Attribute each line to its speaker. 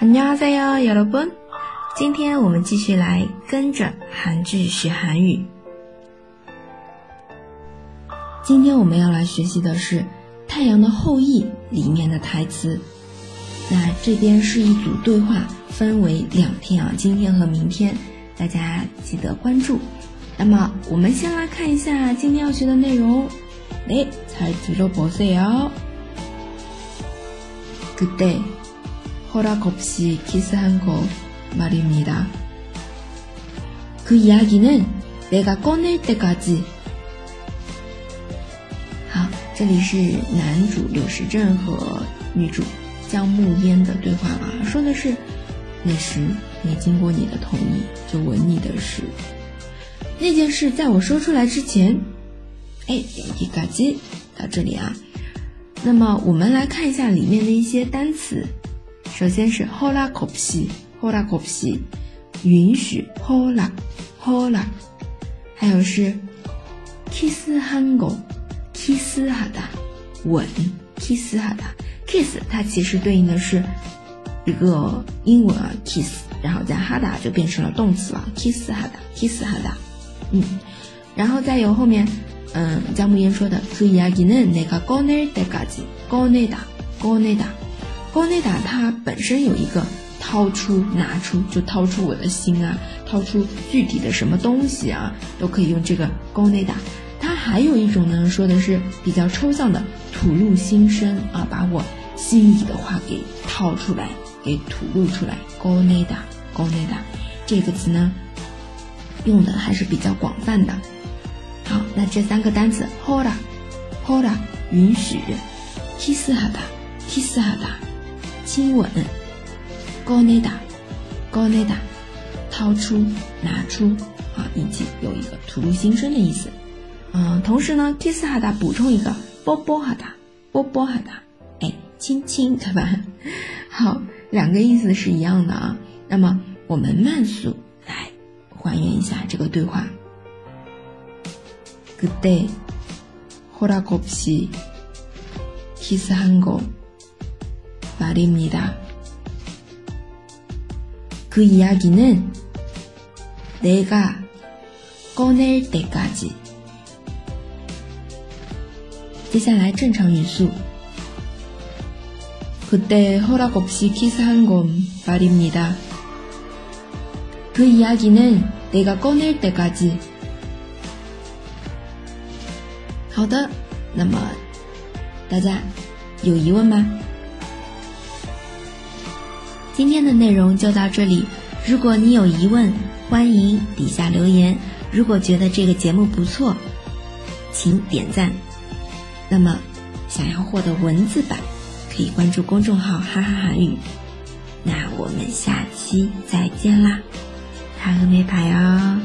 Speaker 1: 안녕하세요여러분今天我们继续来跟着韩剧学韩语。今天我们要来学习的是《太阳的后裔》里面的台词。那这边是一组对话，分为两天啊，今天和明天，大家记得关注。那么我们先来看一下今天要学的内容。哎，잘들어보세요그때 허락 없이 키스한 거 말입니다. 그 이야기는 내가 꺼낼 때까지. 好，这里是男主柳时镇和女主姜暮烟的对话啊，说的是那时没经过你的同意就吻你的事。那件事在我说出来之前，哎，여기까지다저리아那么我们来看一下里面的一些单词。 首先是 허락없이 허락없이 允许，허락，허락，还有是 kiss 한거，kiss하다， 吻，kiss하다，kiss 它其实对应的是一个英文啊 kiss，然后加하다就变成了动词了，kiss하다，kiss하다， 嗯，然后再有后面，嗯，姜暮烟说的그 이야기는 내가 꺼낼 때까지 꺼내다，꺼내다， gonada 它本身有一个掏出、拿出，就掏出我的心啊，掏出具体的什么东西啊，都可以用这个 gonada。它还有一种呢，说的是比较抽象的，吐露心声啊，把我心里的话给掏出来，给吐露出来。，gonada gonada 这个词呢，用的还是比较广泛的。好，那这三个单词：hora，hora，允许；kisada，kisada。内达，高内达，掏出、拿出啊，以及有一个吐露心声的意思。嗯，同时呢，kiss 哈达补充一个波波哈达，波波哈达，哎，亲亲，对吧？好，两个意思是一样的啊。那么我们慢速来还原一下这个对话。Good day, 허락없이키스한거 말입니다 그 이야기는 내가 꺼낼 때까지. 接下来正常语速. 그때 허락 없이 키스한 건 말입니다. 그 이야기는 내가 꺼낼 때까지. 好的，那么大家有疑问吗？ 今天的内容就到这里。如果你有疑问，欢迎底下留言。如果觉得这个节目不错，请点赞。那么，想要获得文字版，可以关注公众号“哈哈韩语”。那我们下期再见啦，哈和美牌哦。